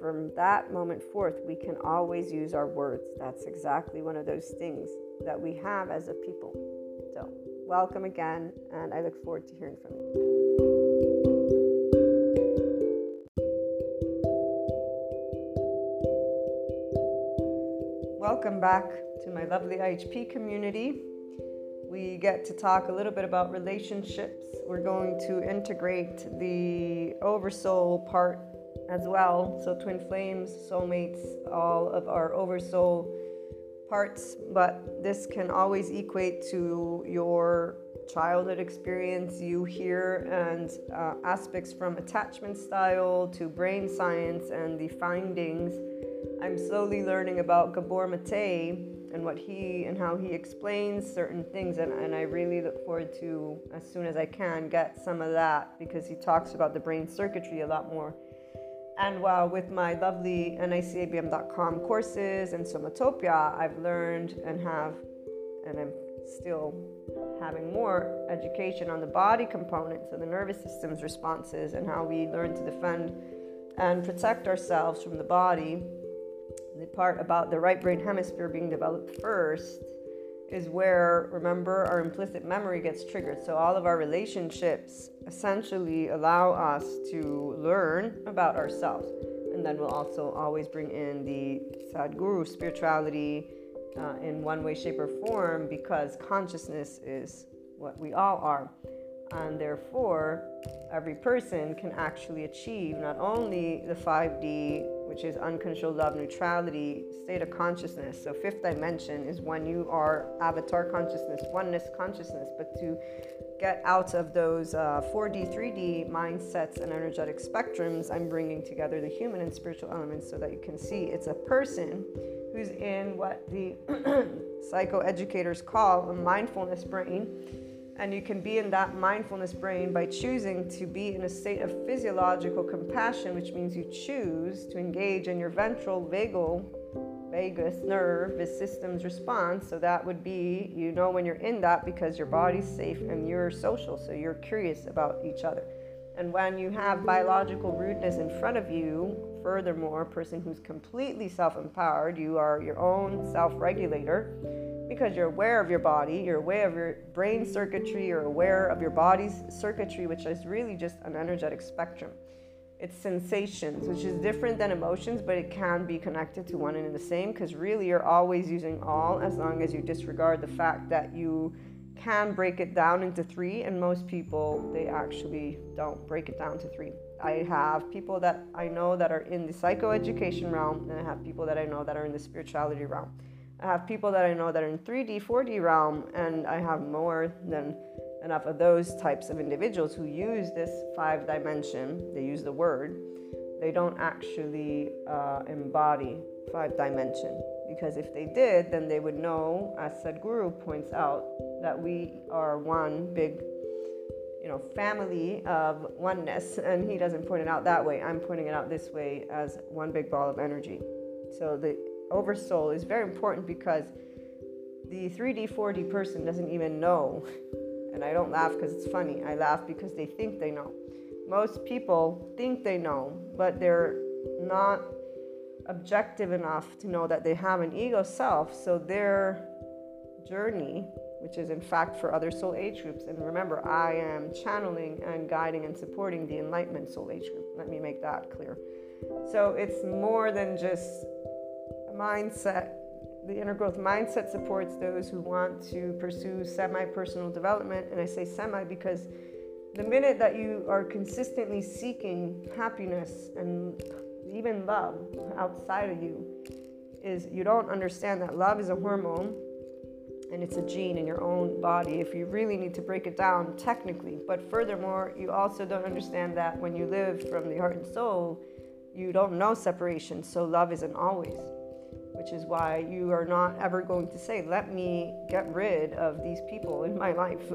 from that moment forth, we can always use our words. That's exactly one of those things that we have as a people. So, welcome again, and I look forward to hearing from you. welcome back to my lovely IHP community. We get to talk a little bit about relationships. We're going to integrate the oversoul part as well. So, twin flames, soulmates, all of our oversoul parts, but this can always equate to your childhood experience. You hear and uh, aspects from attachment style to brain science and the findings. I'm slowly learning about Gabor Mate and what he and how he explains certain things, and, and I really look forward to, as soon as I can, get some of that because he talks about the brain circuitry a lot more and while with my lovely nicabm.com courses and Somatopia, I've learned and have, and I'm still having more education on the body components of the nervous system's responses and how we learn to defend and protect ourselves from the body. The part about the right brain hemisphere being developed first is where, remember, our implicit memory gets triggered. So, all of our relationships essentially allow us to learn about ourselves. And then we'll also always bring in the Sadhguru spirituality uh, in one way, shape, or form because consciousness is what we all are. And therefore, every person can actually achieve not only the 5D which is uncontrolled love neutrality state of consciousness. So, fifth dimension is when you are avatar consciousness, oneness consciousness, but to get out of those uh, 4D, 3D mindsets and energetic spectrums, I'm bringing together the human and spiritual elements so that you can see it's a person who's in what the psychoeducators call a mindfulness brain and you can be in that mindfulness brain by choosing to be in a state of physiological compassion, which means you choose to engage in your ventral vagal vagus nervous system's response. So that would be you know when you're in that because your body's safe and you're social, so you're curious about each other. And when you have biological rudeness in front of you, furthermore, a person who's completely self empowered, you are your own self regulator because you're aware of your body, you're aware of your brain circuitry, you're aware of your body's circuitry, which is really just an energetic spectrum. It's sensations, which is different than emotions, but it can be connected to one and the same because really you're always using all as long as you disregard the fact that you can break it down into three, and most people they actually don't break it down to three. I have people that I know that are in the psychoeducation realm, and I have people that I know that are in the spirituality realm. I have people that I know that are in 3D, 4D realm, and I have more than enough of those types of individuals who use this five dimension. They use the word. They don't actually uh, embody five dimension because if they did, then they would know, as Sadhguru points out, that we are one big, you know, family of oneness. And he doesn't point it out that way. I'm pointing it out this way as one big ball of energy. So the oversoul is very important because the 3D, 4D person doesn't even know. And I don't laugh because it's funny. I laugh because they think they know. Most people think they know, but they're not objective enough to know that they have an ego self. So their journey, which is in fact for other soul age groups, and remember, I am channeling and guiding and supporting the enlightenment soul age group. Let me make that clear. So it's more than just a mindset, the inner growth mindset supports those who want to pursue semi personal development. And I say semi because the minute that you are consistently seeking happiness and even love outside of you, is you don't understand that love is a hormone and it's a gene in your own body if you really need to break it down technically. But furthermore, you also don't understand that when you live from the heart and soul, you don't know separation, so love isn't always which is why you are not ever going to say, Let me get rid of these people in my life,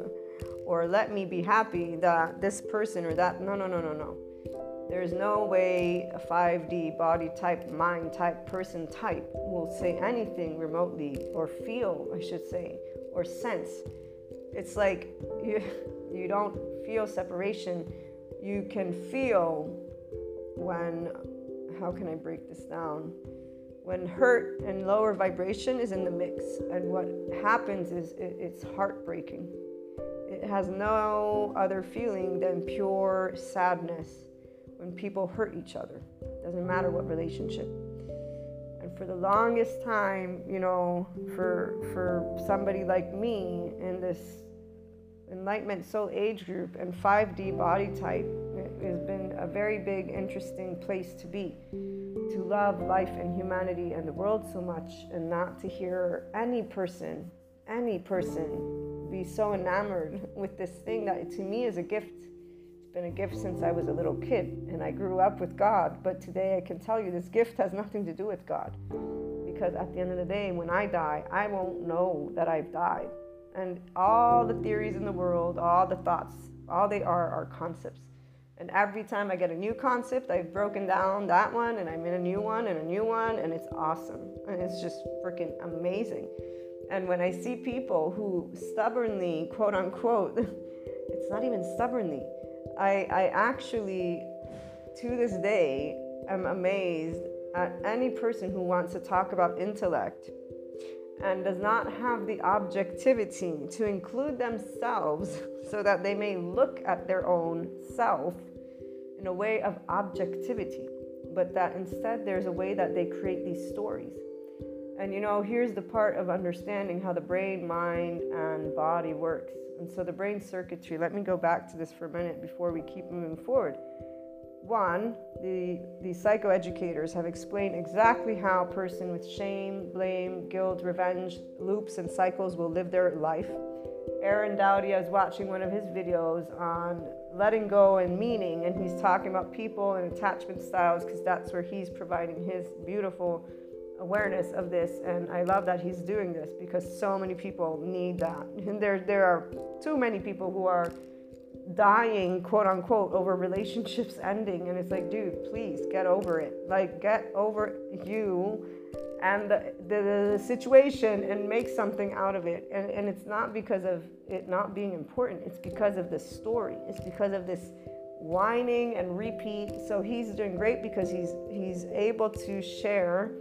or let me be happy that this person or that. No, no, no, no, no. There's no way a 5D body type, mind type, person type will say anything remotely or feel, I should say, or sense. It's like you, you don't feel separation. You can feel when, how can I break this down? when hurt and lower vibration is in the mix. And what happens is it, it's heartbreaking. It has no other feeling than pure sadness when people hurt each other. Doesn't matter what relationship. And for the longest time, you know, for for somebody like me in this enlightenment soul age group and 5D body type it has been a very big, interesting place to be. To love life and humanity and the world so much, and not to hear any person, any person, be so enamored with this thing that to me is a gift. Been a gift since I was a little kid, and I grew up with God. But today I can tell you this gift has nothing to do with God. Because at the end of the day, when I die, I won't know that I've died and all the theories in the world, all the thoughts, all they are are concepts. And every time I get a new concept, I've broken down that one and I'm in a new one and a new one, and it's awesome. And it's just freaking amazing. And when I see people who stubbornly, quote unquote, it's not even stubbornly, I, I actually, to this day, am amazed at any person who wants to talk about intellect and does not have the objectivity to include themselves so that they may look at their own self in a way of objectivity, but that instead there's a way that they create these stories. And you know, here's the part of understanding how the brain, mind, and body works. And so the brain circuitry, let me go back to this for a minute before we keep moving forward. One, the, the psychoeducators have explained exactly how a person with shame, blame, guilt, revenge, loops, and cycles will live their life. Aaron Doughty, I was watching one of his videos on letting go and meaning, and he's talking about people and attachment styles because that's where he's providing his beautiful awareness of this. And I love that he's doing this because so many people need that. And there, there are too many people who are dying, quote unquote, over relationships ending. And it's like, dude, please get over it. Like, get over you and the, the, the, situation and make something out of it. And, and it's not because of it not being important, it's because of the story, it's because of this whining and repeat. So he's doing great because he's he's able to share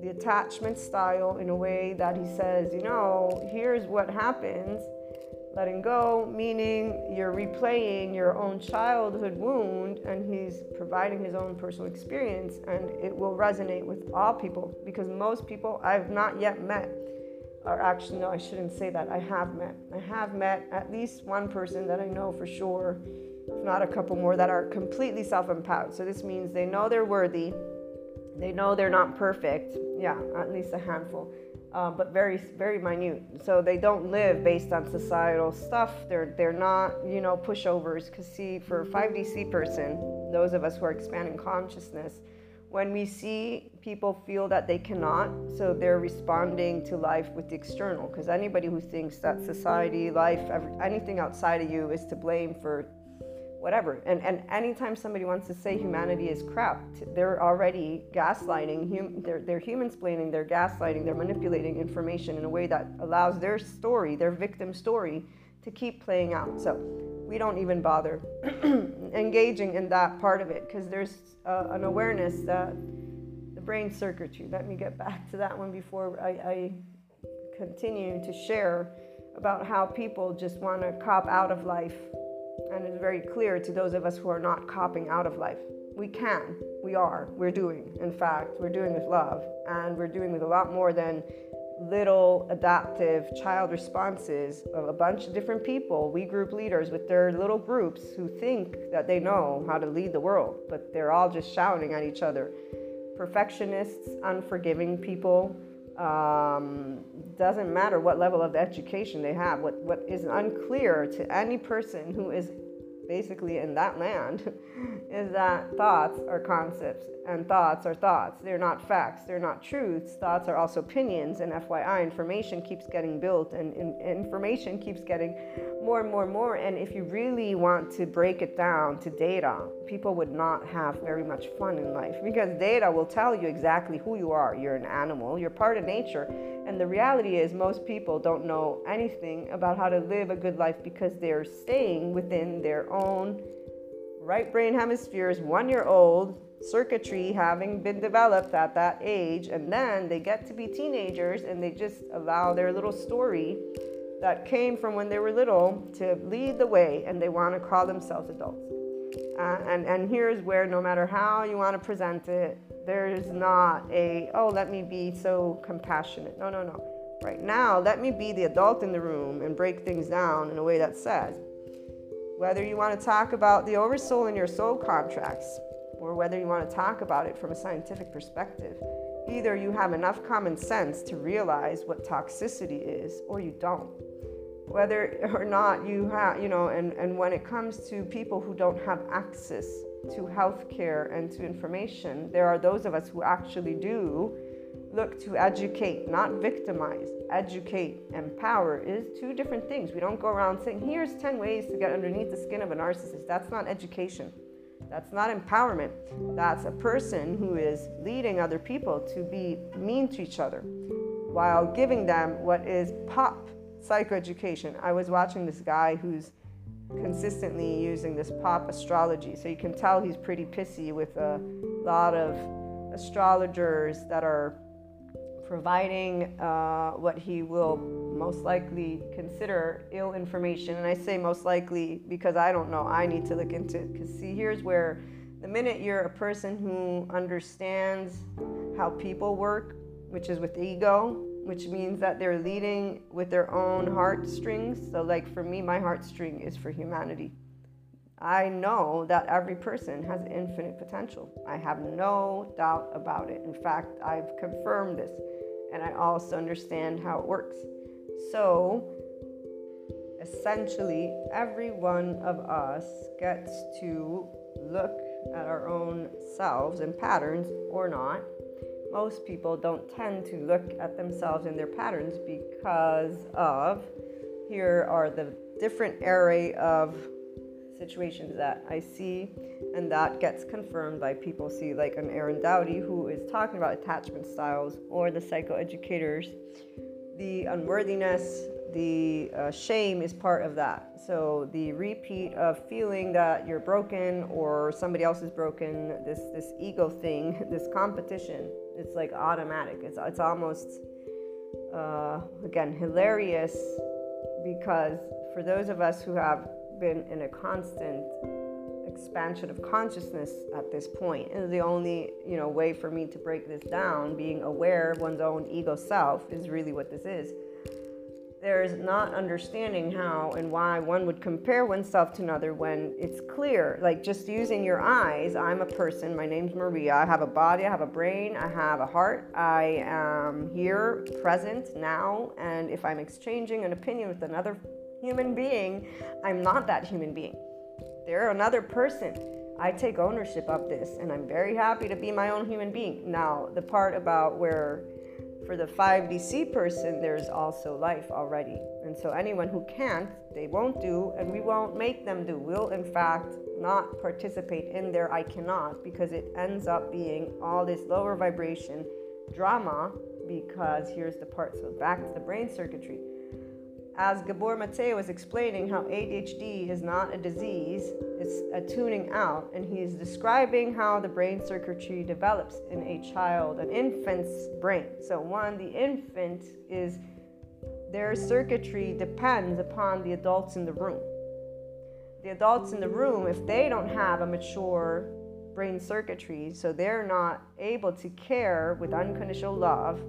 the attachment style in a way that he says, you know, here's what happens letting go, meaning you're replaying your own childhood wound, and he's providing his own personal experience, and it will resonate with all people because most people I've not yet met are actually, no, I shouldn't say that. I have met. I have met at least one person that I know for sure, if not a couple more, that are completely self empowered. So this means they know they're worthy, they know they're not perfect. Yeah, at least a handful uh, but very very minute. So they don't live based on societal stuff. They're they're not you know pushovers. Because see, for 5DC person, those of us who are expanding consciousness, when we see people feel that they cannot, so they're responding to life with the external. Because anybody who thinks that society, life, every, anything outside of you is to blame for whatever. And and anytime somebody wants to say humanity is crap, they're already gaslighting. Hum, they're they're human splaining. They're gaslighting. They're manipulating information in a way that allows their story, their victim story, to keep playing out. So we don't even bother engaging in that part of it because there's uh, an awareness that the brain circuitry. Let me get back to that one before I, I continue to share about how people just want to cop out of life and it's very clear to those of us who are not copping out of life. We can, we are, we're doing. In fact, we're doing with love, and we're doing with a lot more than little adaptive child responses of a bunch of different people, we group leaders with their little groups who think that they know how to lead the world, but they're all just shouting at each other. Perfectionists, unforgiving people, um, doesn't matter what level of education they have. What, what is unclear to any person who is basically in that land is that thoughts are concepts and thoughts are thoughts. They're not facts, they're not truths. Thoughts are also opinions, and FYI, information keeps getting built and, information keeps getting more and more and more. And if you really want to break it down to data, people would not have very much fun in life because data will tell you exactly who you are. You're an animal, you're part of nature. And the reality is, most people don't know anything about how to live a good life because they're staying within their own right brain hemispheres, one year old, circuitry having been developed at that age, and then they get to be teenagers and they just allow their little story that came from when they were little to lead the way and they want to call themselves adults. Uh, and, and here's where, no matter how you want to present it, There's not a, oh, let me be so compassionate. No, no, no. Right now, let me be the adult in the room and break things down in a way that says, whether you want to talk about the oversoul in your soul contracts or whether you want to talk about it from a scientific perspective, either you have enough common sense to realize what toxicity is or you don't. Whether or not you have, you know, and, and when it comes to people who don't have access to healthcare and to information, there are those of us who actually do look to educate, not victimize. Educate, empower is two different things. We don't go around saying, here's 10 ways to get underneath the skin of a narcissist. That's not education. That's not empowerment. That's a person who is leading other people to be mean to each other while giving them what is pop psychoeducation. I was watching this guy who's consistently using this pop astrology. So you can tell he's pretty pissy with a lot of astrologers that are providing uh, what he will most likely consider ill information. And I say most likely because I don't know. I need to look into it. Because, see, here's where the minute you're a person who understands how people work, which is with ego, which means that they're leading with their own heartstrings. So, like for me, my heartstring is for humanity. I know that every person has infinite potential. I have no doubt about it. In fact, I've confirmed this and I also understand how it works. So, essentially, every one of us gets to look at our own selves and patterns or not. Most people don't tend to look at themselves and their patterns because of here are the different array of situations that I see, and that gets confirmed by people see like an Aaron Doughty who is talking about attachment styles or the psychoeducators. The unworthiness, the uh, shame is part of that. So the repeat of feeling that you're broken or somebody else is broken, this this ego thing, this competition, it's like automatic. It's it's almost uh, again hilarious because for those of us who have been in a constant expansion of consciousness at this point. And the only, you know, way for me to break this down, being aware of one's own ego self is really what this is. There's not understanding how and why one would compare oneself to another when it's clear. Like just using your eyes, I'm a person, my name's Maria, I have a body, I have a brain, I have a heart, I am here, present, now, and if I'm exchanging an opinion with another human being, I'm not that human being. They're another person. I take ownership of this and I'm very happy to be my own human being. Now, the part about where for the 5DC person, there's also life already. And so, anyone who can't, they won't do, and we won't make them do. We'll, in fact, not participate in their I cannot because it ends up being all this lower vibration drama. Because here's the part so, back to the brain circuitry as Gabor Mate was explaining how ADHD is not a disease, it's a tuning out, and he is describing how the brain circuitry develops in a child, an infant's brain. So, one, the infant is their circuitry depends upon the adults in the room. The adults in the room, if they don't have a mature brain circuitry, so they're not able to care with unconditional love,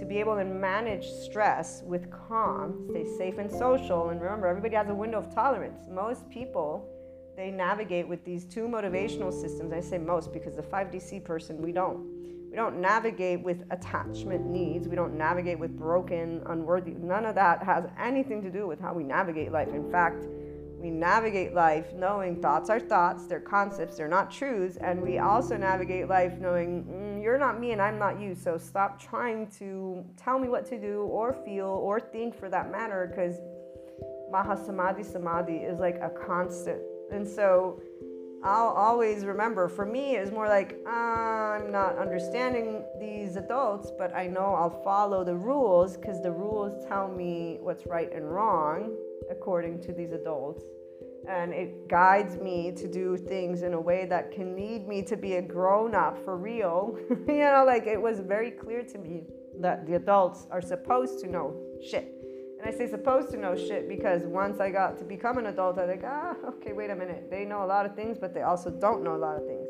to be able to manage stress with calm, stay safe and social. And remember, everybody has a window of tolerance. Most people, they navigate with these two motivational systems. I say most because the 5DC person, we don't. We don't navigate with attachment needs. We don't navigate with broken, unworthy. None of that has anything to do with how we navigate life. In fact, we navigate life knowing thoughts are thoughts, they're concepts, they're not truths, and we also navigate life knowing mm, you're not me and I'm not you. So stop trying to tell me what to do or feel or think for that matter, because Mahasamadhi Samadhi is like a constant. And so I'll always remember for me, it's more like uh, I'm not understanding these adults, but I know I'll follow the rules because the rules tell me what's right and wrong according to these adults. And it guides me to do things in a way that can lead me to be a grown up for real. you know, like it was very clear to me that the adults are supposed to know shit. And I say supposed to know shit because once I got to become an adult, I was like, ah, okay, wait a minute. They know a lot of things, but they also don't know a lot of things.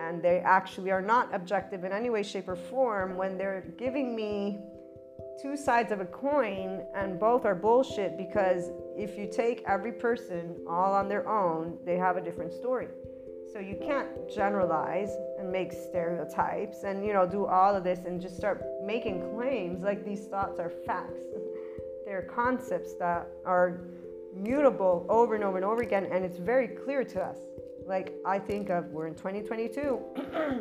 and they actually are not objective in any way, shape, or form when they're giving me two sides of a coin and both are bullshit because if you take every person all on their own, they have a different story. So you can't generalize and make stereotypes and you know do all of this and just start making claims like these thoughts are facts. They're concepts that are mutable over and over and over again and it's very clear to us. Like I think of we're in 2022.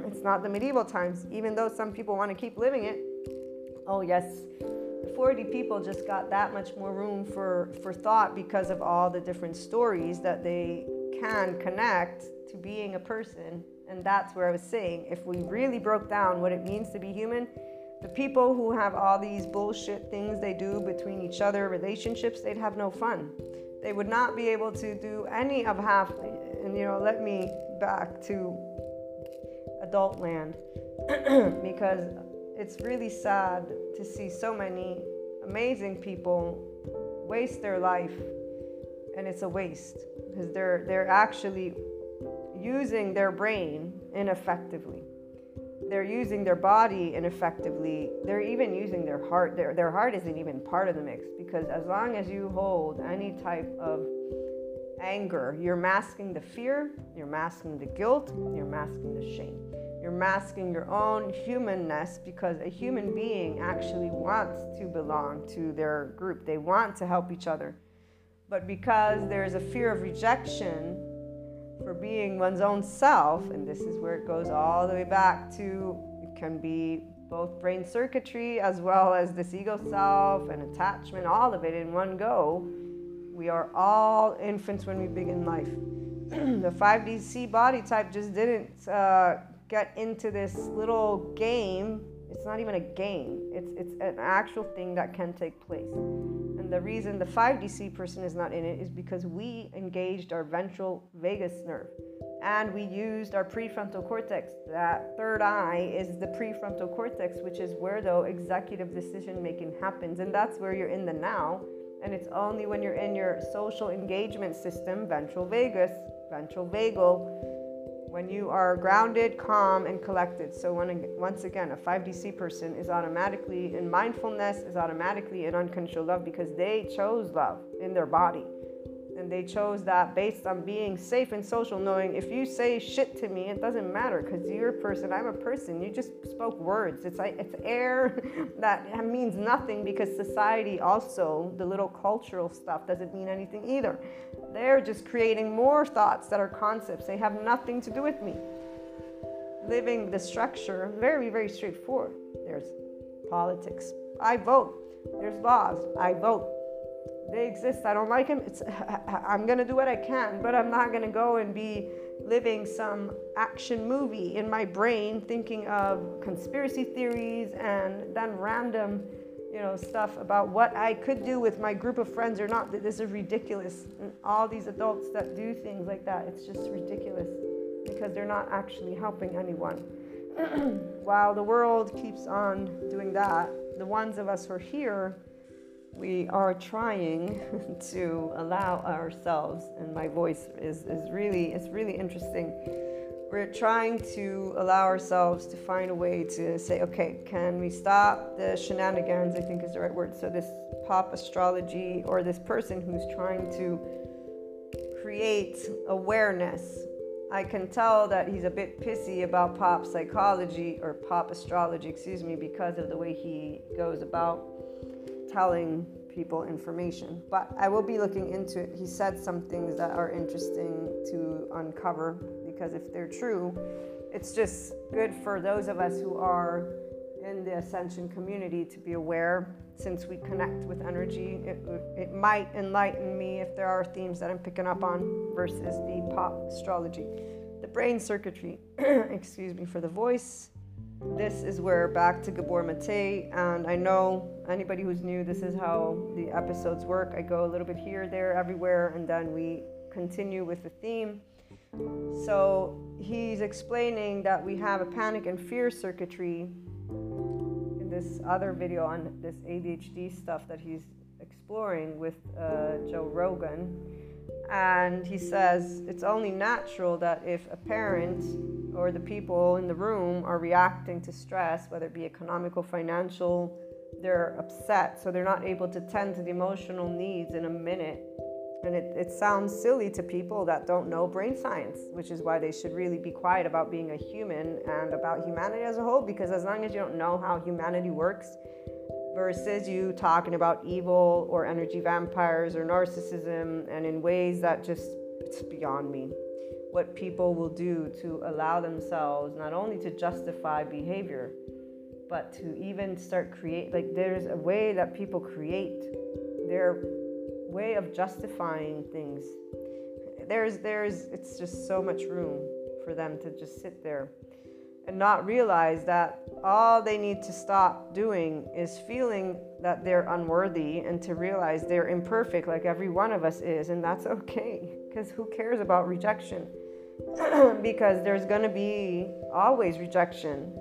it's not the medieval times even though some people want to keep living it. Oh yes, 40 people just got that much more room for for thought because of all the different stories that they can connect to being a person. And that's where I was saying if we really broke down what it means to be human, the people who have all these bullshit things they do between each other, relationships, they'd have no fun. They would not be able to do any of half, and you know, let me back to adult land because it's really sad to see so many amazing people waste their life and it's a waste because they're they're actually using their brain ineffectively. They're using their body ineffectively. They're even using their heart. Their, their heart isn't even part of the mix because as long as you hold any type of anger, you're masking the fear, you're masking the guilt, you're masking the shame. You're masking your own humanness because a human being actually wants to belong to their group. They want to help each other. But because there's a fear of rejection, for being one's own self, and this is where it goes all the way back to it can be both brain circuitry as well as this ego self and attachment, all of it in one go. We are all infants when we begin life. the 5DC body type just didn't uh, get into this little game. It's not even a game, it's, it's an actual thing that can take place. And the reason the 5DC person is not in it is because we engaged our ventral vagus nerve and we used our prefrontal cortex. That third eye is the prefrontal cortex, which is where the executive decision making happens. And that's where you're in the now. And it's only when you're in your social engagement system, ventral vagus, ventral vagal, when you are grounded, calm, and collected. So when, once again, a 5DC person is automatically in mindfulness, is automatically in unconditional love because they chose love in their body. And they chose that based on being safe and social, knowing if you say shit to me, it doesn't matter because you're a person, I'm a person. You just spoke words. It's like it's air that means nothing because society also, the little cultural stuff, doesn't mean anything either. They're just creating more thoughts that are concepts. They have nothing to do with me. Living the structure, very, very straightforward. There's politics. I vote. There's laws. I vote. They exist. I don't like them. It's, I'm going to do what I can, but I'm not going to go and be living some action movie in my brain thinking of conspiracy theories and then random you know, stuff about what I could do with my group of friends or not. This is ridiculous. And all these adults that do things like that, it's just ridiculous because they're not actually helping anyone. While the world keeps on doing that, the ones of us who are here, we are trying to allow ourselves, and my voice is, is really, it's really interesting we're trying to allow ourselves to find a way to say, okay, can we stop the shenanigans? I think is the right word. So, this pop astrology or this person who's trying to create awareness, I can tell that he's a bit pissy about pop psychology or pop astrology, excuse me, because of the way he goes about telling people information. But I will be looking into it. He said some things that are interesting to uncover because if they're true, it's just good for those of us who are in the ascension community to be aware since we connect with energy. It, it might enlighten me if there are themes that I'm picking up on versus the pop astrology. The brain circuitry, excuse me for the voice. This is where back to Gabor Mate, and I know anybody who's new, this is how the episodes work. I go a little bit here, there, everywhere, and then we continue with the theme. So he's explaining that we have a panic and fear circuitry in this other video on this ADHD stuff that he's exploring with uh, Joe Rogan. And he says it's only natural that if a parent or the people in the room are reacting to stress, whether it be economical, financial, they're upset, so they're not able to tend to the emotional needs in a minute. And it, it sounds silly to people that don't know brain science, which is why they should really be quiet about being a human and about humanity as a whole, because as long as you don't know how humanity works, versus you talking about evil or energy vampires or narcissism and in ways that just it's beyond me what people will do to allow themselves not only to justify behavior but to even start create like there's a way that people create their way of justifying things. There's there's it's just so much room for them to just sit there and not realize that all they need to stop doing is feeling that they're unworthy and to realize they're imperfect like every one of us is and that's okay because who cares about rejection? Because there's going to be always rejection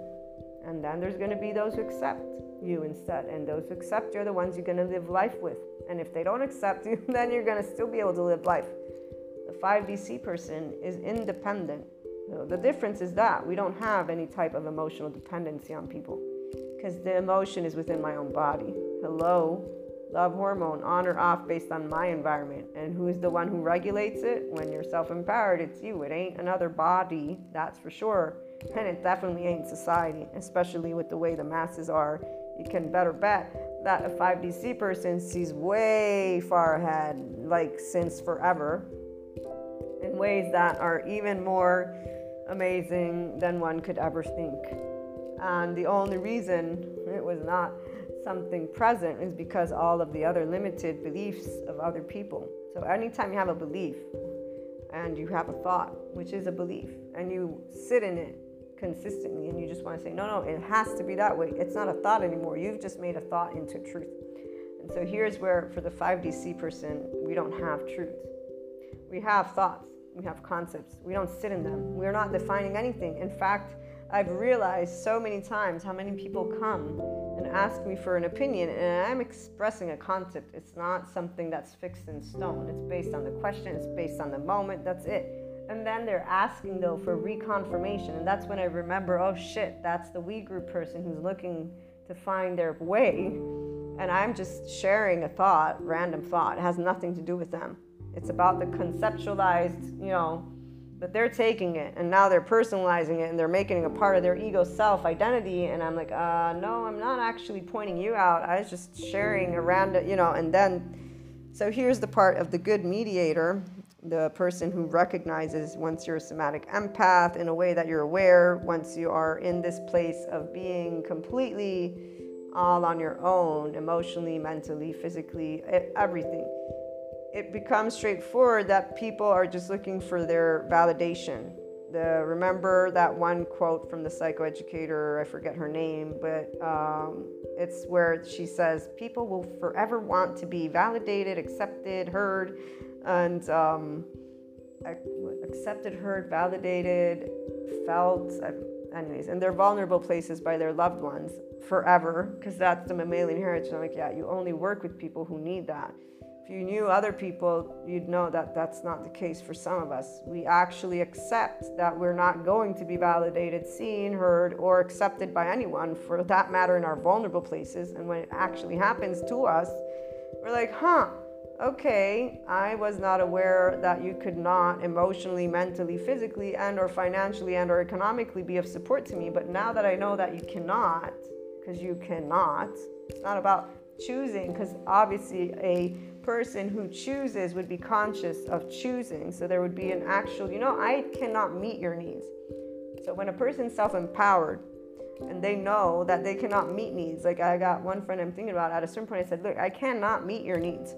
and then there's going to be those who accept you instead and those who accept you are the ones you're going to live life with and if they don't accept you then you're going to still be able to live life. The 5dc person is independent the difference is that we don't have any type of emotional dependency on people because the emotion is within my own body. Hello, love hormone on or off based on my environment. And who's the one who regulates it? When you're self empowered, it's you. It ain't another body, that's for sure. And it definitely ain't society, especially with the way the masses are. You can better bet that a 5DC person sees way far ahead, like since forever, in ways that are even more amazing than one could ever think. And the only reason it was not something present is because all of the other limited beliefs of other people. So anytime you have a belief and you have a thought, which is a belief, and you sit in it consistently and you just want to say, no, no, it has to be that way. It's not a thought anymore. You've just made a thought into truth. And so here's where, for the 5DC person, we don't have truth. We have thoughts we have concepts. We don't sit in them. We're not defining anything. In fact, I've realized so many times how many people come and ask me for an opinion, and I'm expressing a concept. It's not something that's fixed in stone. It's based on the question, it's based on the moment, that's it. And then they're asking, though, for reconfirmation. And that's when I remember, oh shit, that's the we group person who's looking to find their way. And I'm just sharing a thought, random thought. It has nothing to do with them. It's about the conceptualized, you know, that they're taking it and now they're personalizing it and they're making it a part of their ego self identity. And I'm like, uh, no, I'm not actually pointing you out. I was just sharing around it, you know, and then. So here's the part of the good mediator, the person who recognizes once you're a somatic empath in a way that you're aware, once you are in this place of being completely all on your own, emotionally, mentally, physically, everything it becomes straightforward that people are just looking for their validation. The, remember that one quote from the psychoeducator, I forget her name, but um, it's where she says, People will forever want to be validated, accepted, heard, and um, accepted, heard, validated, felt, anyways, and they're vulnerable places by their loved ones forever, because that's the mammalian heritage. I'm like, yeah, you only work with people who need that if you knew other people, you'd know that that's not the case for some of us. We actually accept that we're not going to be validated, seen, heard, or accepted by anyone, for that matter, in our vulnerable places. And when it actually happens to us, we're like, huh, okay, I was not aware that you could not emotionally, mentally, physically, and or financially and or economically be of support to me. But now that I know that you cannot, because you cannot, it's not about choosing, because obviously a person who chooses would be conscious of choosing. So there would be an actual, you know, I cannot meet your needs. So when a person's self empowered and they know that they cannot meet needs, like I got one friend I'm thinking about, at a certain point, I said, Look, I cannot meet your needs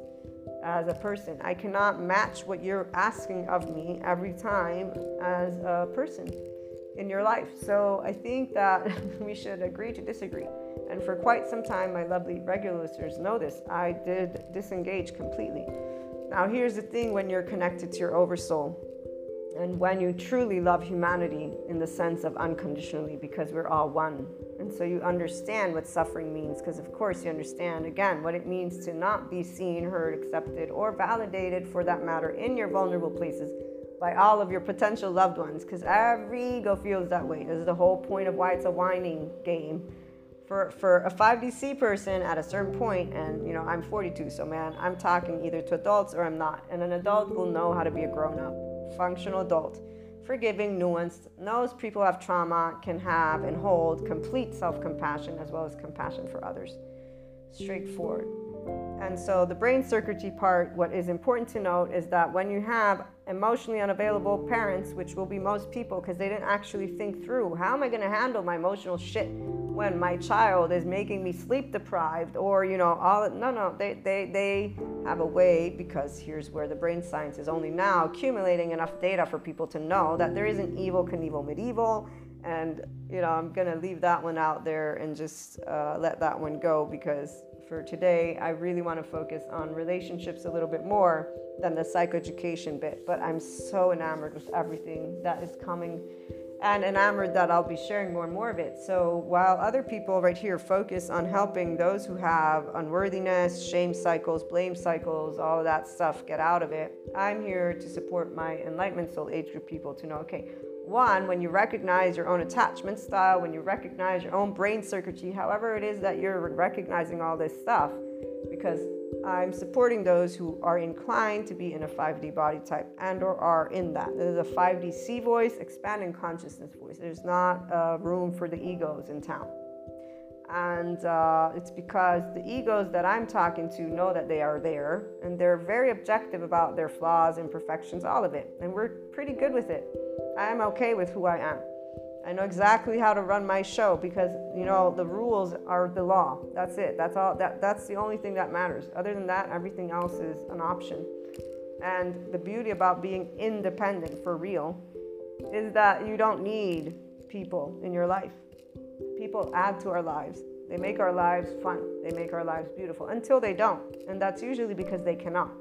as a person. I cannot match what you're asking of me every time as a person in your life. So I think that we should agree to disagree. And for quite some time, my lovely regular listeners know this, I did disengage completely. Now, here's the thing when you're connected to your oversoul and when you truly love humanity in the sense of unconditionally, because we're all one. And so you understand what suffering means, because of course you understand, again, what it means to not be seen, heard, accepted, or validated for that matter in your vulnerable places by all of your potential loved ones because every ego feels that way. This is the whole point of why it's a whining game. For, for a 5DC person at a certain point, and you know, I'm 42, so man, I'm talking either to adults or I'm not. And an adult will know how to be a grown up, functional adult, forgiving, nuanced, knows people have trauma, can have and hold complete self compassion as well as compassion for others. Straightforward. And so, the brain circuitry part, what is important to note is that when you have emotionally unavailable parents, which will be most people because they didn't actually think through how am I going to handle my emotional shit when my child is making me sleep deprived or, you know, all no, no, they, they, they have a way because here's where the brain science is only now accumulating enough data for people to know that there isn't Evel Knievel medieval and you know i'm gonna leave that one out there and just uh, let that one go because for today, I really want to focus on relationships a little bit more than the psychoeducation bit. But I'm so enamored with everything that is coming and enamored that I'll be sharing more and more of it. So while other people right here focus on helping those who have unworthiness, shame cycles, blame cycles, all of that stuff get out of it, I'm here to support my enlightenment soul age group people to know okay, one, when you recognize your own attachment style, when you recognize your own brain circuitry, however it is that you're recognizing all this stuff, because I'm supporting those who are inclined to be in a 5D body type and or are in that. There's a 5D C voice, expanding consciousness voice. There's not uh, room for the egos in town. And uh, it's because the egos that I'm talking to know that they are there and they're very objective about their flaws, imperfections, all of it. And we're pretty good with it. I am okay with who I am. I know exactly how to run my show because you know the rules are the law. That's it. That's all that that's the only thing that matters. Other than that, everything else is an option. And the beauty about being independent for real is that you don't need people in your life. People add to our lives. They make our lives fun. They make our lives beautiful until they don't. And that's usually because they cannot.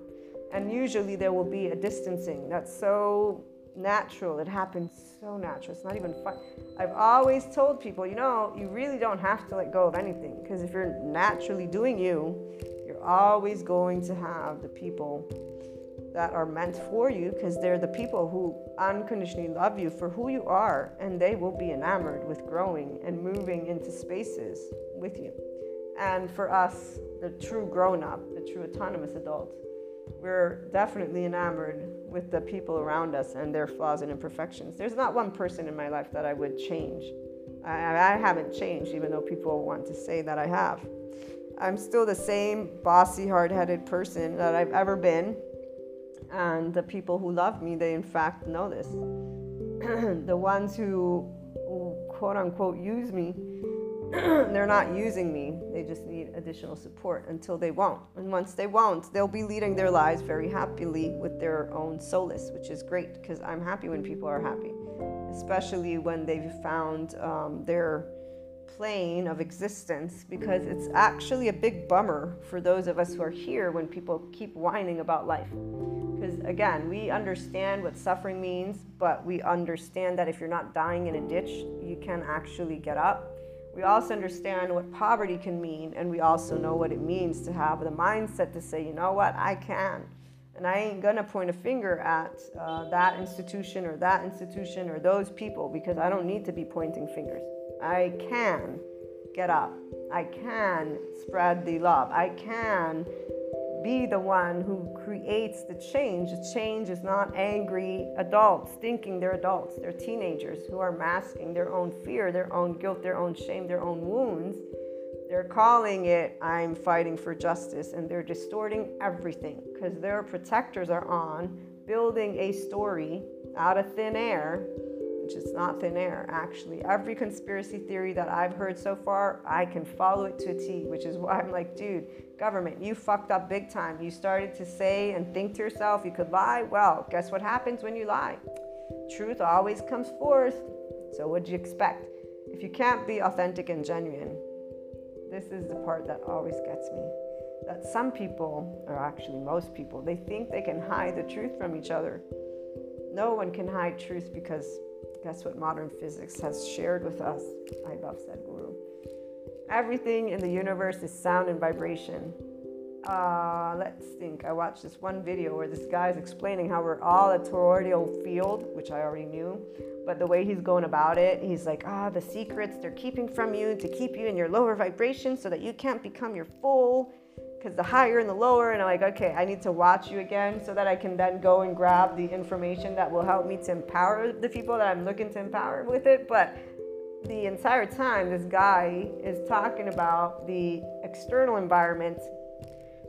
And usually there will be a distancing that's so natural. It happens so natural. It's not even fun. I've always told people, you know, you really don't have to let go of anything because if you're naturally doing you, you're always going to have the people that are meant for you because they're the people who unconditionally love you for who you are and they will be enamored with growing and moving into spaces with you. And for us, the true grown up, the true autonomous adult, we're definitely enamored with the people around us and their flaws and imperfections. There's not one person in my life that I would change. I, I haven't changed, even though people want to say that I have. I'm still the same bossy, hard headed person that I've ever been. And the people who love me, they in fact know this. the ones who, who quote unquote use me they're not using me. They just need additional support until they won't. And once they won't, they'll be leading their lives very happily with their own solace, which is great because I'm happy when people are happy, especially when they've found um, their plane of existence because it's actually a big bummer for those of us who are here when people keep whining about life. Because again, we understand what suffering means, but we understand that if you're not dying in a ditch, you can actually get up we also understand what poverty can mean, and we also know what it means to have the mindset to say, you know what, I can. And I ain't gonna point a finger at uh, that institution or that institution or those people because I don't need to be pointing fingers. I can get up. I can spread the love. I can be the one who creates the change. The change is not angry adults thinking they're adults, they're teenagers who are masking their own fear, their own guilt, their own shame, their own wounds. They're calling it, I'm fighting for justice, and they're distorting everything because their protectors are on building a story out of thin air which is not thin air, actually. Every conspiracy theory that I've heard so far, I can follow it to a T, which is why I'm like, dude, government, you fucked up big time. You started to say and think to yourself you could lie. Well, guess what happens when you lie? Truth always comes forth. So, what'd you expect? If you can't be authentic and genuine, this is the part that always gets me. That some people, or actually most people, they think they can hide the truth from each other. No one can hide truth because that's what modern physics has shared with us. I love Sadhguru. Everything in the universe is sound and vibration. uh, let's think. I watched this one video where this guy's explaining how we're all a toroidal field, which I already knew. But the way he's going about it, he's like, ah, the secrets they're keeping from you to keep you in your lower vibration so that you can't become your full because the higher and the lower and i'm like okay i need to watch you again so that i can then go and grab the information that will help me to empower the people that i'm looking to empower with it but the entire time this guy is talking about the external environment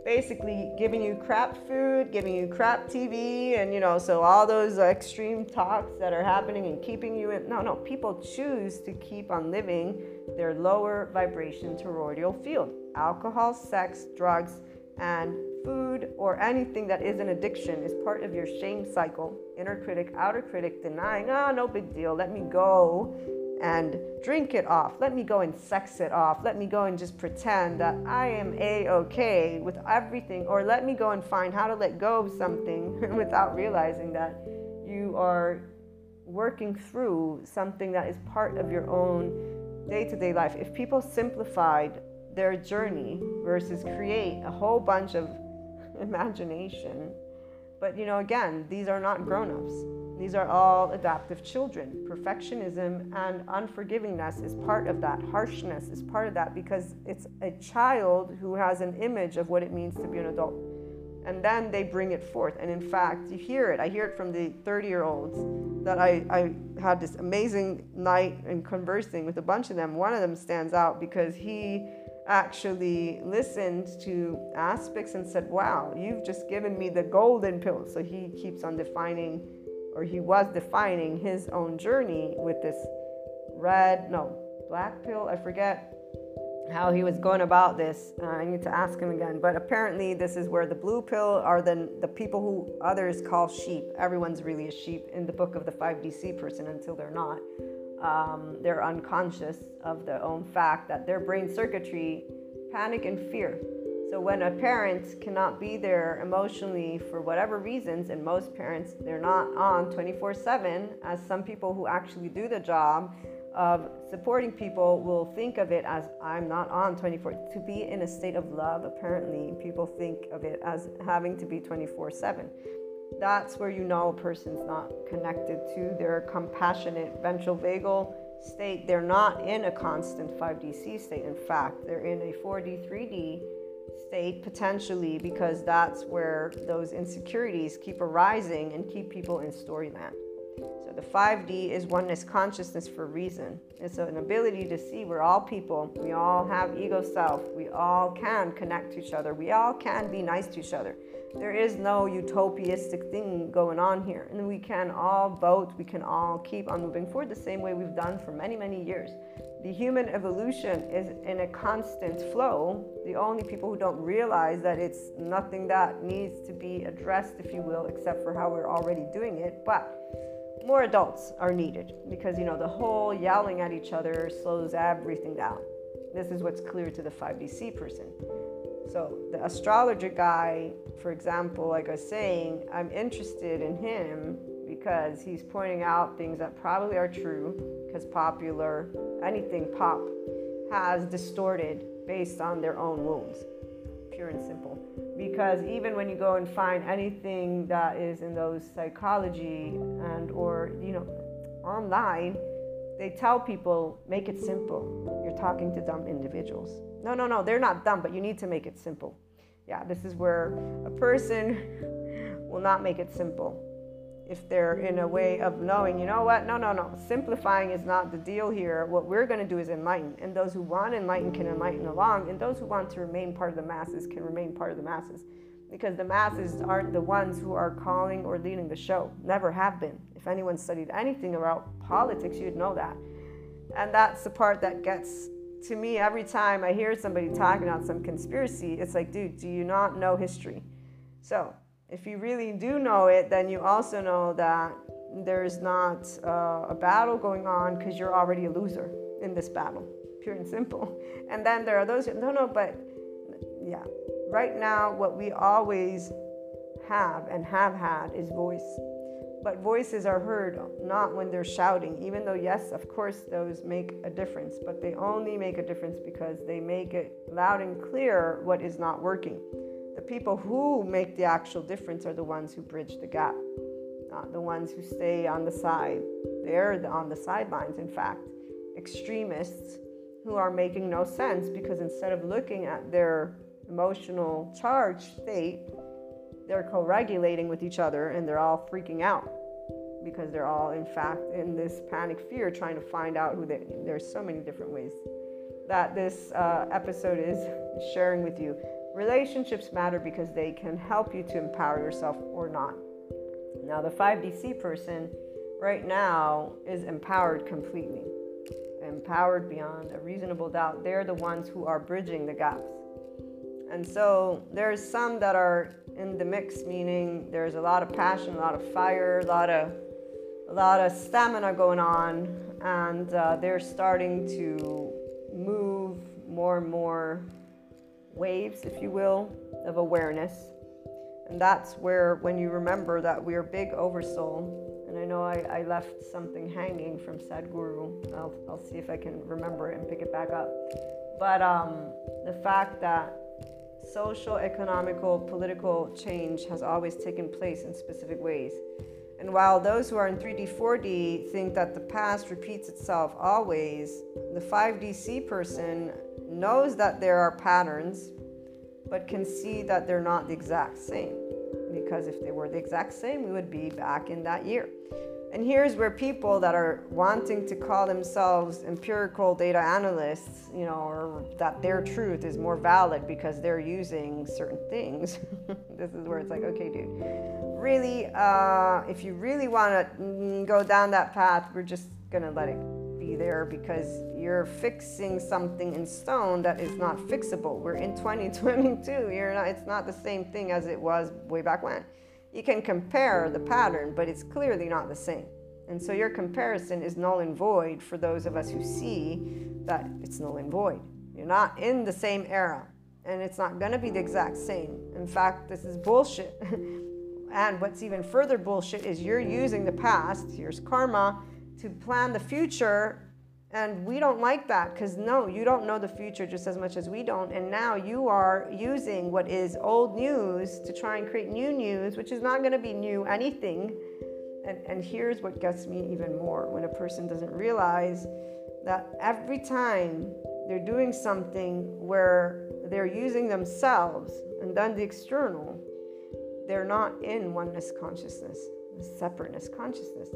basically giving you crap food, giving you crap TV, and you know, so all those extreme talks that are happening and keeping you in. No, no, people choose to keep on living their lower vibration toroidal field. Alcohol, sex, drugs, and food or anything that is an addiction is part of your shame cycle. Inner critic, outer critic, denying, oh, no big deal, let me go and drink it off. Let me go and sex it off. Let me go and just pretend that I am a okay with everything, or let me go and find how to let go of something without realizing that you are working through something that is part of your own day to day life. If people simplified their journey versus create a whole bunch of imagination, but you know, again, these are not grown ups these are all adaptive children. Perfectionism and unforgivingness is part of that. Harshness is part of that because it's a child who has an image of what it means to be an adult. And then they bring it forth. And in fact, you hear it. I hear it from the 30 year olds that I, I had this amazing night in conversing with a bunch of them. One of them stands out because he actually listened to aspects and said, Wow, you've just given me the golden pill. So he keeps on defining or he was defining his own journey with this red, no, black pill. I forget how he was going about this. Uh, I need to ask him again. But apparently, this is where the blue pill are the, the people who others call sheep. Everyone's really a sheep in the book of the 5DC person until they're not. Um, they're unconscious of their own fact that their brain circuitry panic and fear so when a parent cannot be there emotionally for whatever reasons, and most parents they're not on 24/7, as some people who actually do the job of supporting people will think of it as I'm not on 24 to be in a state of love apparently people think of it as having to be 24/7 that's where you know a person's not connected to their compassionate ventral vagal state. They're not in a constant 5DC state. In fact they're in a 4D 3D state potentially because that's where those insecurities keep arising and keep people in storyland. So the 5D is oneness consciousness for reason. It's an ability to see we're all people. We all have ego self. We all can connect to each other. We all can be nice to each other. There is no utopiastic thing going on here. And we can all vote. We can all keep on moving forward the same way we've done for many, many years the human evolution is in a constant flow. The only people who don't realize that it's nothing that needs to be addressed, if you will, except for how we're already doing it. But more adults are needed because, you know, the whole yelling at each other slows everything down. This is what's clear to the 5DC person. So, the astrologer guy, for example, like I was saying, I'm interested in him because he's pointing out things that probably are true because popular anything pop has distorted based on their own wounds pure and simple. Because even when you go and find anything that is in those psychology and or you know online they tell people make it simple. You're talking to dumb individuals. No no no they're not dumb but you need to make it simple. Yeah this is where a person will not make it simple if they're in a way of knowing, you know what, no, no, no, simplifying is not the deal here. What we're going to do is enlighten. And those who want to enlighten can enlighten along, and those who want to remain part of the masses can remain part of the masses. Because the masses aren't the ones who are calling or leading the show, never have been. If anyone studied anything about politics, you'd know that. And that's the part that gets to me every time I hear somebody talking about some conspiracy. It's like, dude, do you not know history? So, if you really do know it, then you also know that there's not uh, a battle going on because you're already a loser in this battle, pure and simple. And then there are those who, no, no, but yeah, right now, what we always have and have had is voice. But voices are heard not when they're shouting, even though, yes, of course, those make a difference, but they only make a difference because they make it loud and clear what is not working people who make the actual difference are the ones who bridge the gap, not the ones who stay on the side. They're on the sidelines, in fact. Extremists who are making no sense because instead of looking at their emotional charge state, they're co regulating with each other and they're all freaking out because they're all, in fact, in this panic fear trying to find out who they There's so many different ways that this uh, episode is sharing with you. Relationships matter because they can help you to empower yourself or not. Now, the 5DC person right now is empowered completely, empowered beyond a reasonable doubt. They're the ones who are bridging the gaps. And so there's some that are in the mix, meaning there's a lot of passion, a lot of fire, a lot of a lot of stamina going on, and uh, they're starting to move more and more waves, if you will, of awareness. And that's where, when you remember that we are big oversoul, and I know I, I left something hanging from Sadhguru. I'll, I'll see if I can remember it and pick it back up. But um, the fact that social, economical, political change has always taken place in specific ways. And while those who are in 3D, 4D think that the past repeats itself always, the 5DC person knows that there are patterns, but can see that they're not the exact same. Because if they were the exact same, we would be back in that year. And here's where people that are wanting to call themselves empirical data analysts, you know, or that their truth is more valid because they're using certain things. this is where it's like, okay, dude, really, uh, if you really want to go down that path, we're just going to let it there because you're fixing something in stone that is not fixable. We're in 2022. You're not, it's not the same thing as it was way back when. You can compare the pattern, but it's clearly not the same. And so your comparison is null and void for those of us who see that it's null and void. You're not in the same era, and it's not going to be the exact same. In fact, this is bullshit. and what's even further bullshit is you're using the past, here's karma, to plan the future and we don't like that because no, you don't know the future just as much as we don't. And now you are using what is old news to try and create new news, which is not going to be new anything. And, and here's what gets me even more when a person doesn't realize that every time they're doing something where they're using themselves and then the external, they're not in oneness consciousness, separateness consciousness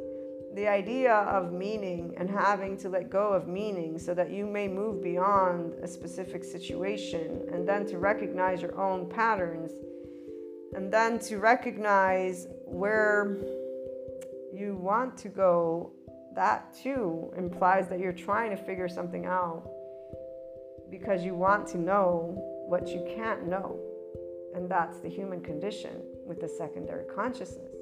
the idea of meaning and having to let go of meaning so that you may move beyond a specific situation and then to recognize your own patterns and then to recognize where you want to go. That too implies that you're trying to figure something out because you want to know what you can't know. And that's the human condition with the secondary consciousness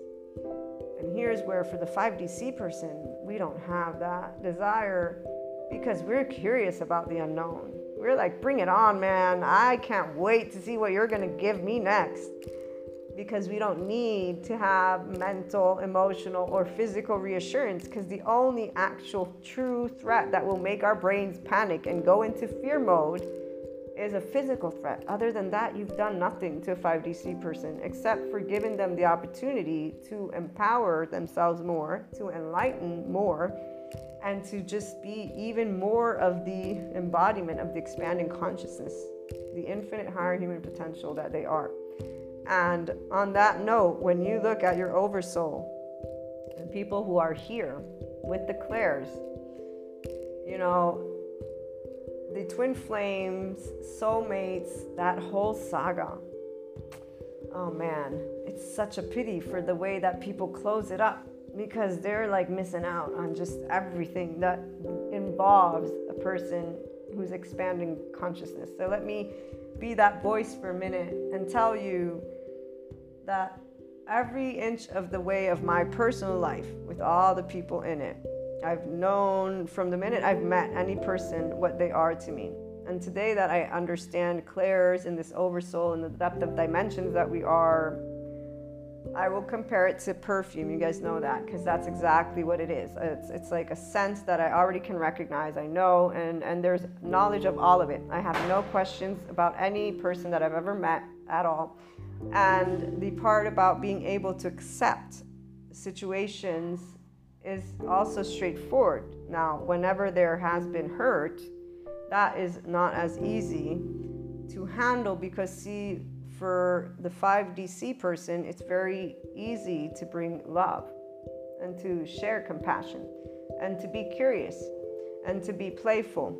and here's where, for the 5DC person, we don't have that desire because we're curious about the unknown. We're like, bring it on, man. I can't wait to see what you're going to give me next. Because we don't need to have mental, emotional, or physical reassurance. Because the only actual true threat that will make our brains panic and go into fear mode is a physical threat. Other than that, you've done nothing to a 5DC person except for giving them the opportunity to empower themselves more, to enlighten more, and to just be even more of the embodiment of the expanding consciousness, the infinite higher human potential that they are. And on that note, when you look at your oversoul and people who are here with the clairs, you know, the twin flames, soulmates, that whole saga. Oh man, it's such a pity for the way that people close it up because they're like missing out on just everything that involves a person who's expanding consciousness. So let me be that voice for a minute and tell you that every inch of the way of my personal life with all the people in it I've known from the minute I've met any person what they are to me. And today that I understand clairs in this oversoul and the depth of dimensions that we are, I will compare it to perfume. You guys know that because that's exactly what it is. It's, it's like a sense that I already can recognize, I know, and, and there's knowledge of all of it. I have no questions about any person that I've ever met at all. And the part about being able to accept situations is also straightforward. Now, whenever there has been hurt, that is not as easy to handle because, see, for the 5DC person, it's very easy to bring love and to share compassion and to be curious and to be playful.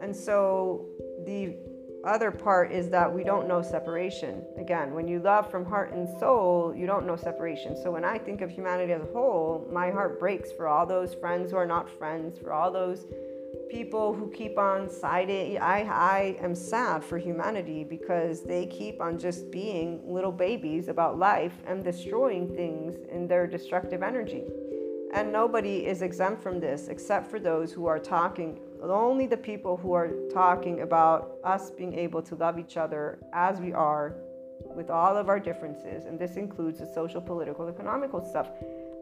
And so the other part is that we don't know separation. Again, when you love from heart and soul, you don't know separation. So when I think of humanity as a whole, my heart breaks for all those friends who are not friends, for all those people who keep on siding. I, I am sad for humanity because they keep on just being little babies about life and destroying things in their destructive energy. And nobody is exempt from this except for those who are talking, only the people who are talking about us being able to love each other as we are with all of our differences. And this includes the social, political, economical stuff.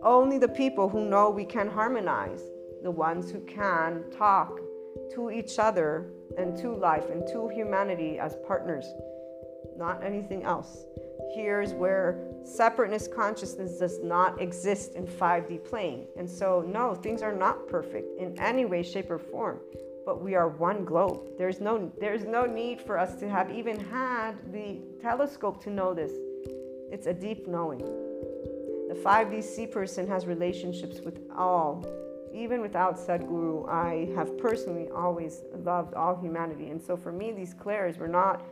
Only the people who know we can harmonize, the ones who can talk to each other and to life and to humanity as partners, not anything else here's where separateness consciousness does not exist in 5D plane. And so, no, things are not perfect in any way, shape, or form. But we are one globe. There's no, there's no need for us to have even had the telescope to know this. It's a deep knowing. The 5DC person has relationships with all. Even without Sadhguru, I have personally always loved all humanity. And so for me, these clairs were not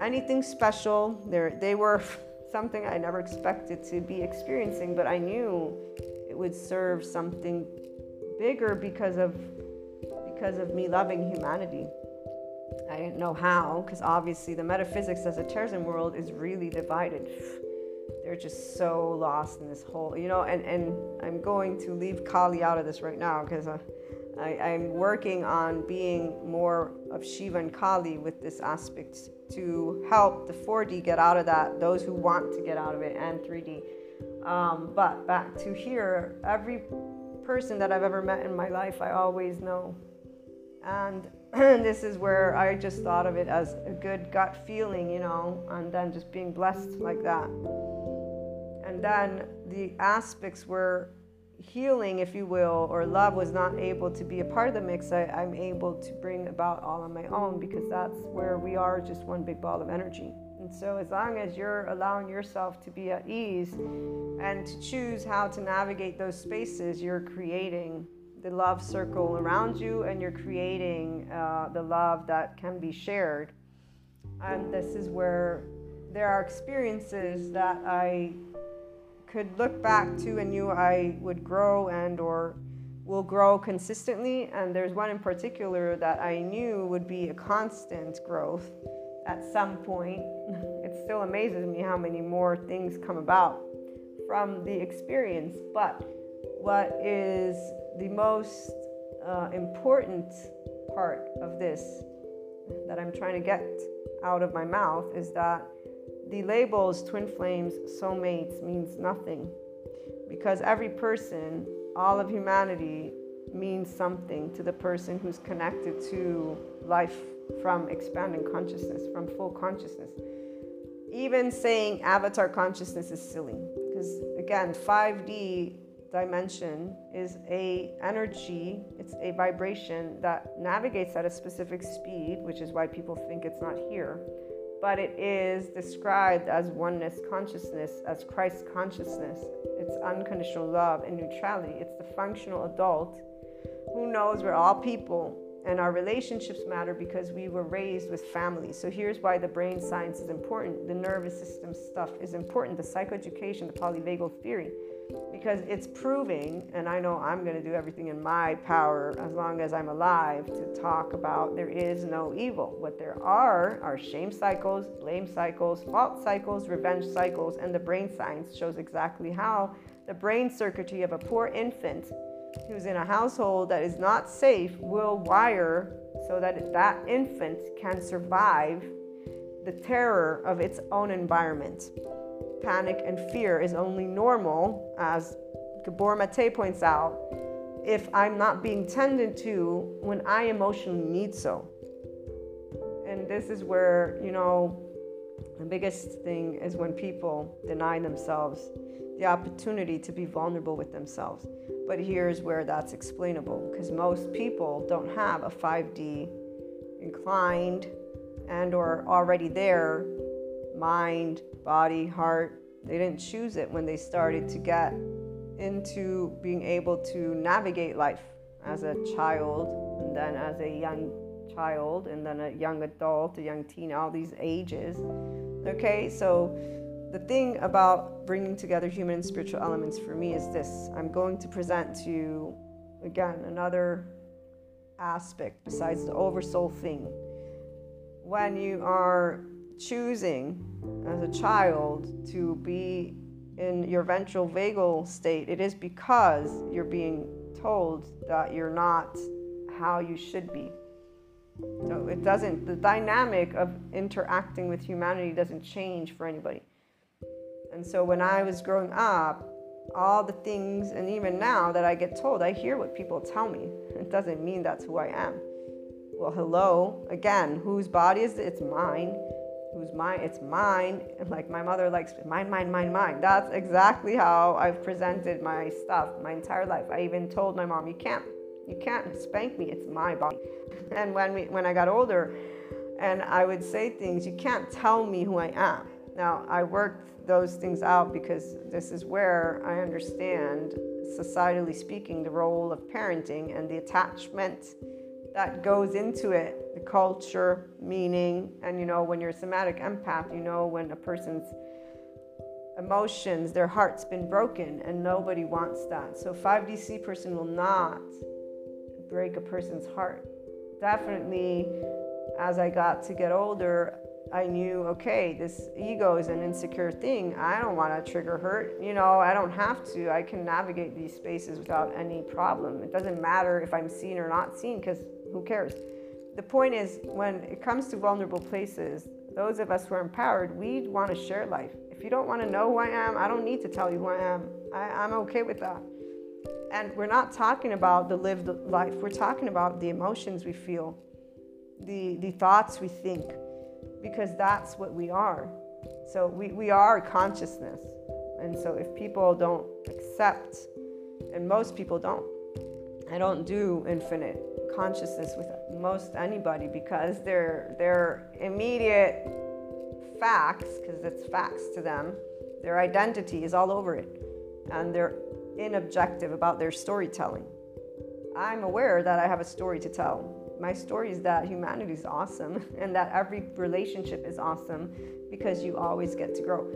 anything special. They're, they were something I never expected to be experiencing, but I knew it would serve something bigger because of because of me loving humanity. I didn't know how, because obviously the metaphysics as a Terran world is really divided. They're just so lost in this whole, you know, and, and I'm going to leave Kali out of this right now because uh, I, I'm working on being more of Shiva and Kali with this aspect to help the 4D get out of that, those who want to get out of it, and 3D. Um, but back to here, every person that I've ever met in my life, I always know. And this is where I just thought of it as a good gut feeling, you know, and then just being blessed like that. And then the aspects were healing, if you will, or love was not able to be a part of the mix, I, I'm able to bring about all on my own because that's where we are just one big ball of energy. And so, as long as you're allowing yourself to be at ease and to choose how to navigate those spaces, you're creating the love circle around you and you're creating uh, the love that can be shared. And this is where there are experiences that I could look back to and knew I would grow and or will grow consistently. And there's one in particular that I knew would be a constant growth at some point. It still amazes me how many more things come about from the experience. But what is the most uh, important part of this that I'm trying to get out of my mouth is that the labels twin flames, soulmates means nothing because every person, all of humanity, means something to the person who's connected to life from expanding consciousness, from full consciousness. Even saying avatar consciousness is silly because again, 5D dimension is a energy, it's a vibration that navigates at a specific speed, which is why people think it's not here but it is described as oneness consciousness, as Christ consciousness. It's unconditional love and neutrality. It's the functional adult who knows we're all people and our relationships matter because we were raised with families. So here's why the brain science is important, the nervous system stuff is important, the psychoeducation, the polyvagal theory because it's proving, and I know I'm going to do everything in my power as long as I'm alive to talk about there is no evil. What there are are shame cycles, blame cycles, fault cycles, revenge cycles, and the brain science shows exactly how the brain circuitry of a poor infant who's in a household that is not safe will wire so that that infant can survive the terror of its own environment panic, and fear is only normal, as Gabor Mate points out, if I'm not being tended to when I emotionally need so. And this is where, you know, The biggest thing is when people deny themselves the opportunity to be vulnerable with themselves. But here's where that's explainable because most people don't have a 5D inclined and or already there mind, body, heart. They didn't choose it when they started to get into being able to navigate life as a child and then as a young child and then a young adult, a young teen, all these ages. Okay, so the thing about bringing together human and spiritual elements for me is this I'm going to present to you again another aspect besides the oversoul thing. When you are choosing as a child to be in your ventral vagal state, it is because you're being told that you're not how you should be. So it doesn't, the dynamic of interacting with humanity doesn't change for anybody. And so when I was growing up, all the things, and even now that I get told, I hear what people tell me. It doesn't mean that's who I am. Well, hello, again, whose body is it? It's mine. Whose mine? It's mine. And like my mother likes mine, mine, mine, mine. That's exactly how I've presented my stuff my entire life. I even told my mom, you can't you can't spank me. It's my body. And when we, when I got older, and I would say things, you can't tell me who I am. Now I worked those things out because this is where I understand, societally speaking, the role of parenting and the attachment that goes into it, the culture, meaning, and you know, when you're a somatic empath, you know when a person's emotions, their heart's been broken, and nobody wants that. So 5DC person will not break a person's heart. Definitely, as I got to get older, I knew, okay, this ego is an insecure thing. I don't want to trigger hurt. You know, I don't have to. I can navigate these spaces without any problem. It doesn't matter if I'm seen or not seen because who cares? The point is, when it comes to vulnerable places, those of us who are empowered, we want to share life. If you don't want to know who I am, I don't need to tell you who I am. I, I'm okay with that. And we're not talking about the lived life, we're talking about the emotions we feel, the, the thoughts we think, because that's what we are. So we, we are consciousness. And so if people don't accept, and most people don't, I don't do infinite consciousness with most anybody because their immediate facts, because it's facts to them, their identity is all over it. And they're inobjective about their storytelling. I'm aware that I have a story to tell. My story is that humanity is awesome and that every relationship is awesome because you always get to grow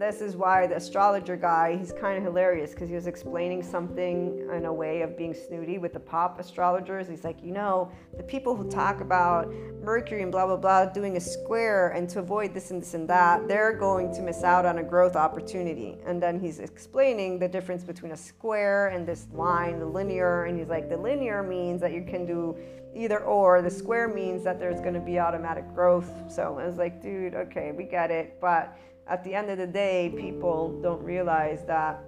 this is why the astrologer guy, he's kind of hilarious because he was explaining something in a way of being snooty with the pop astrologers. He's like, you know, the people who talk about Mercury and blah, blah, blah doing a square and to avoid this and this and that, they're going to miss out on a growth opportunity. And then he's explaining the difference between a square and this line, the linear. And he's like, the linear means that you can do either or. The square means that there's going to be automatic growth. So I was like, dude, okay, we get it. But at the end of the day, people don't realize that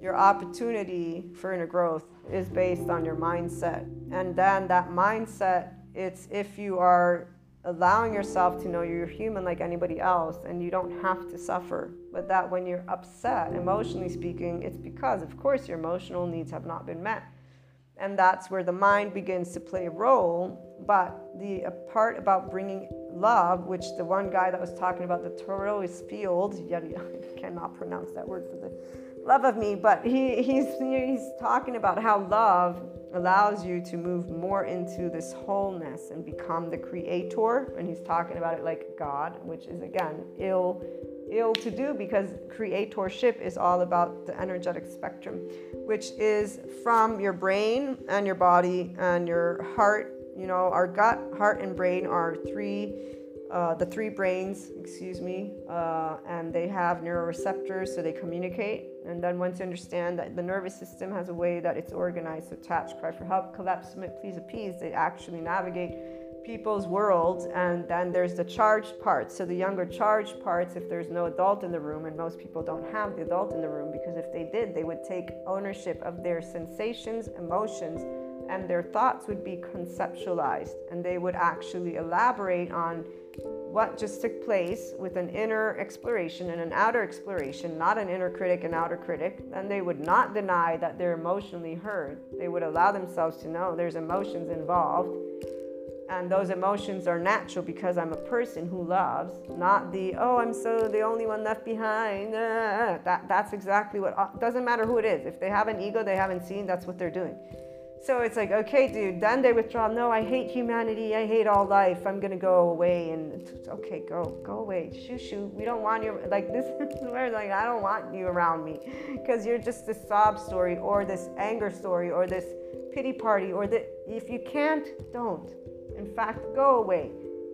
your opportunity for inner growth is based on your mindset. And then that mindset, it's if you are allowing yourself to know you're human like anybody else and you don't have to suffer. But that when you're upset, emotionally speaking, it's because, of course, your emotional needs have not been met. And that's where the mind begins to play a role. But the part about bringing love, which the one guy that was talking about the toroidal field, yet I cannot pronounce that word for the love of me, but he, he's, he's talking about how love allows you to move more into this wholeness and become the creator. And he's talking about it like God, which is again ill ill to do because creatorship is all about the energetic spectrum, which is from your brain and your body and your heart you know, our gut, heart, and brain are three, uh, the three brains, excuse me, uh, and they have neuroreceptors, so they communicate. And then once you understand that the nervous system has a way that it's organized, attach, cry for help, collapse, submit, please appease, they actually navigate people's worlds and then there's the charged parts so the younger charged parts if there's no adult in the room and most people don't have the adult in the room because if they did they would take ownership of their sensations emotions and their thoughts would be conceptualized and they would actually elaborate on what just took place with an inner exploration and an outer exploration, not an inner critic and outer critic, then they would not deny that they're emotionally hurt. They would allow themselves to know there's emotions involved. And those emotions are natural because I'm a person who loves, not the, oh, I'm so the only one left behind. Uh, that, that's exactly what, uh, doesn't matter who it is. If they have an ego they haven't seen, that's what they're doing. So it's like, okay, dude, then they withdraw. No, I hate humanity. I hate all life. I'm to go away. And okay, go, go away. Shoo, shoo. We don't want you. Like, this is where, like, I don't want you around me because you're just this sob story or this anger story or this pity party or that if you can't, don't. In fact, go away.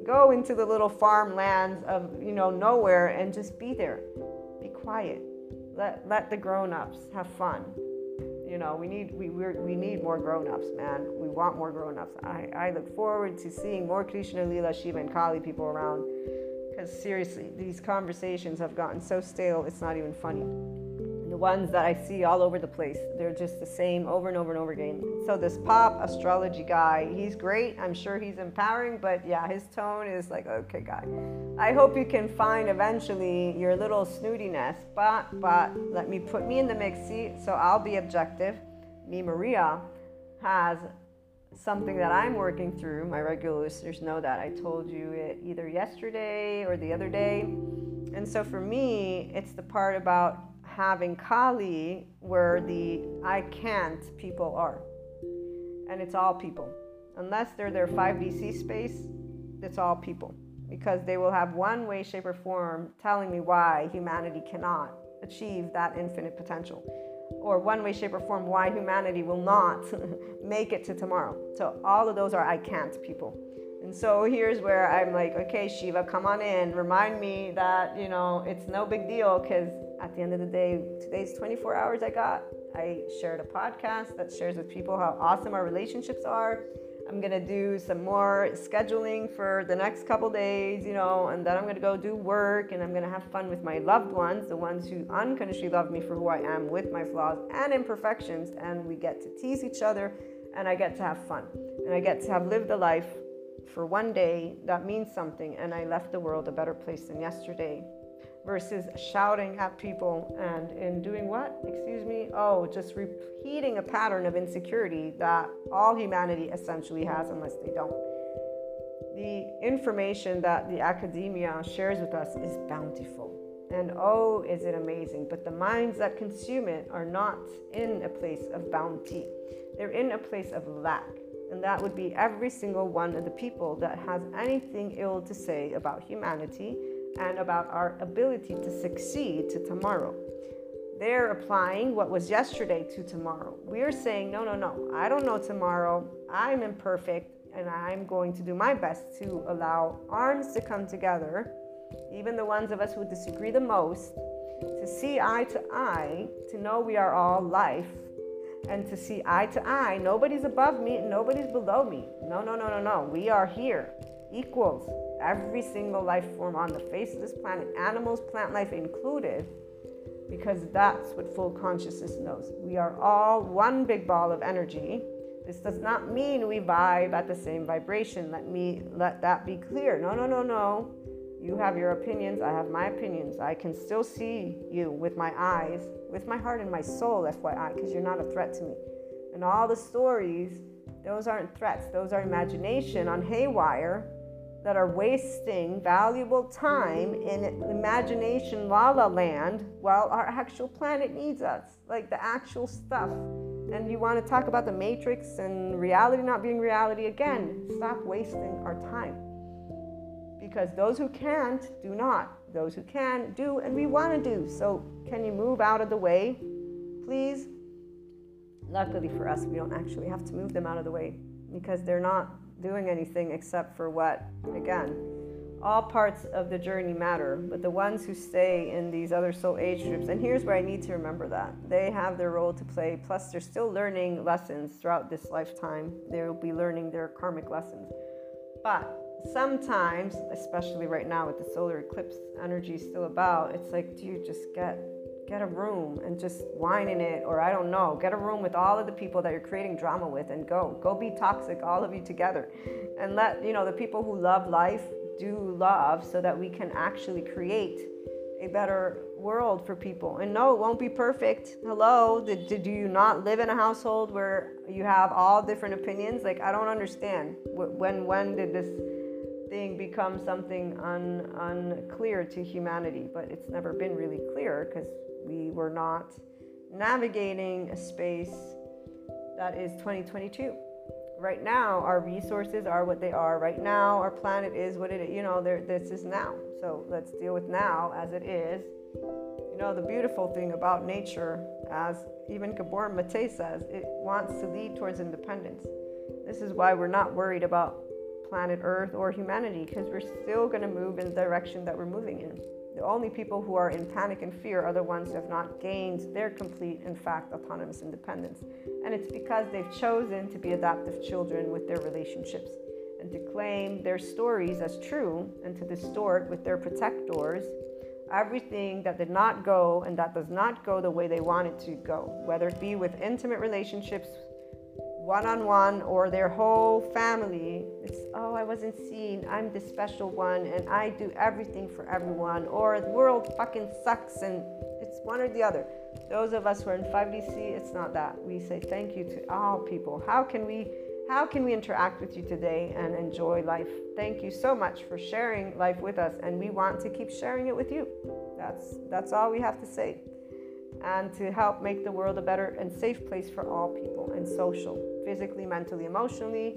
Go into the little farmlands of, you know, nowhere and just be there. Be quiet. Let, let the grown ups have fun you know, we need we we need more grown-ups, man. We want more grown-ups. I, I look forward to seeing more Krishna, Lila, Shiva, and Kali people around. Because seriously, these conversations have gotten so stale, it's not even funny the ones that I see all over the place. They're just the same over and over and over again. So this pop astrology guy, he's great. I'm sure he's empowering, but yeah, his tone is like, okay, guy. I hope you can find eventually your little snootiness, but but let me put me in the mix seat so I'll be objective. Me, Maria, has something that I'm working through. My regular listeners know that. I told you it either yesterday or the other day. And so for me, it's the part about having Kali where the I can't people are. And it's all people. Unless they're their 5DC space, it's all people. Because they will have one way, shape, or form telling me why humanity cannot achieve that infinite potential. Or one way, shape, or form why humanity will not make it to tomorrow. So all of those are I can't people. And so here's where I'm like, okay, Shiva, come on in. Remind me that, you know, it's no big deal because at the end of the day, today's 24 hours I got. I shared a podcast that shares with people how awesome our relationships are. I'm gonna do some more scheduling for the next couple days, you know, and then I'm gonna go do work and I'm gonna have fun with my loved ones, the ones who unconditionally love me for who I am with my flaws and imperfections, and we get to tease each other and I get to have fun. And I get to have lived a life for one day that means something, and I left the world a better place than yesterday versus shouting at people and in doing what? Excuse me? Oh, just repeating a pattern of insecurity that all humanity essentially has unless they don't. The information that the academia shares with us is bountiful. And oh, is it amazing. But the minds that consume it are not in a place of bounty, they're in a place of lack. And that would be every single one of the people that has anything ill to say about humanity and about our ability to succeed to tomorrow. They're applying what was yesterday to tomorrow. We're saying, no, no, no, I don't know tomorrow. I'm imperfect and I'm going to do my best to allow arms to come together, even the ones of us who disagree the most, to see eye to eye, to know we are all life, and to see eye to eye. Nobody's above me, nobody's below me. No, no, no, no, no. We are here, equals every single life form on the face of this planet, animals, plant life included, because that's what full consciousness knows. We are all one big ball of energy. This does not mean we vibe at the same vibration. Let me let that be clear. No, no, no, no. You have your opinions, I have my opinions. I can still see you with my eyes, with my heart and my soul, FYI, because you're not a threat to me. And all the stories, those aren't threats, those are imagination on haywire that are wasting valuable time in imagination la la land while our actual planet needs us, like the actual stuff. And you want to talk about the matrix and reality not being reality again, stop wasting our time. Because those who can't do not, those who can do, and we want to do. So, can you move out of the way, please? Luckily for us, we don't actually have to move them out of the way because they're not doing anything except for what? Again, all parts of the journey matter, but the ones who stay in these other soul age groups, and here's where I need to remember that they have their role to play, plus, they're still learning lessons throughout this lifetime. They will be learning their karmic lessons. But sometimes, especially right now with the solar eclipse energy still about, it's like, do you just get get a room and just whine in it or i don't know get a room with all of the people that you're creating drama with and go go be toxic all of you together and let you know the people who love life do love so that we can actually create a better world for people. And no, it won't be perfect. Hello, did, did you not live in a household where you have all different opinions? Like I don't understand. When when did this thing become something un, unclear to humanity? But it's never been really clear because we were not navigating a space that is 2022 right now our resources are what they are. Right now our planet is what it is you know this is now. So let's deal with now as it is. You know the beautiful thing about nature as even Gabor Maté says it wants to lead towards independence. This is why we're not worried about planet earth or humanity because we're still going to move in the direction that we're moving in the only people who are in panic and fear are the ones who have not gained their complete, in fact, autonomous independence. And it's because they've chosen to be adaptive children with their relationships and to claim their stories as true and to distort with their protectors everything that did not go and that does not go the way they want it to go, whether it be with intimate relationships one on one or their whole family. It's, oh, I wasn't seen. I'm the special one and I do everything for everyone. Or the world fucking sucks and it's one or the other. Those of us who are in 5DC, it's not that. We say thank you to all people. How can we how can we interact with you today and enjoy life? Thank you so much for sharing life with us and we want to keep sharing it with you. That's that's all we have to say and to help make the world a better and safe place for all people and social, physically, mentally, emotionally,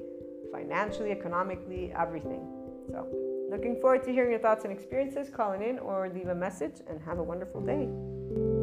financially, economically, everything. So, looking forward to hearing your thoughts and experiences. Calling in or leave a message and have a wonderful day.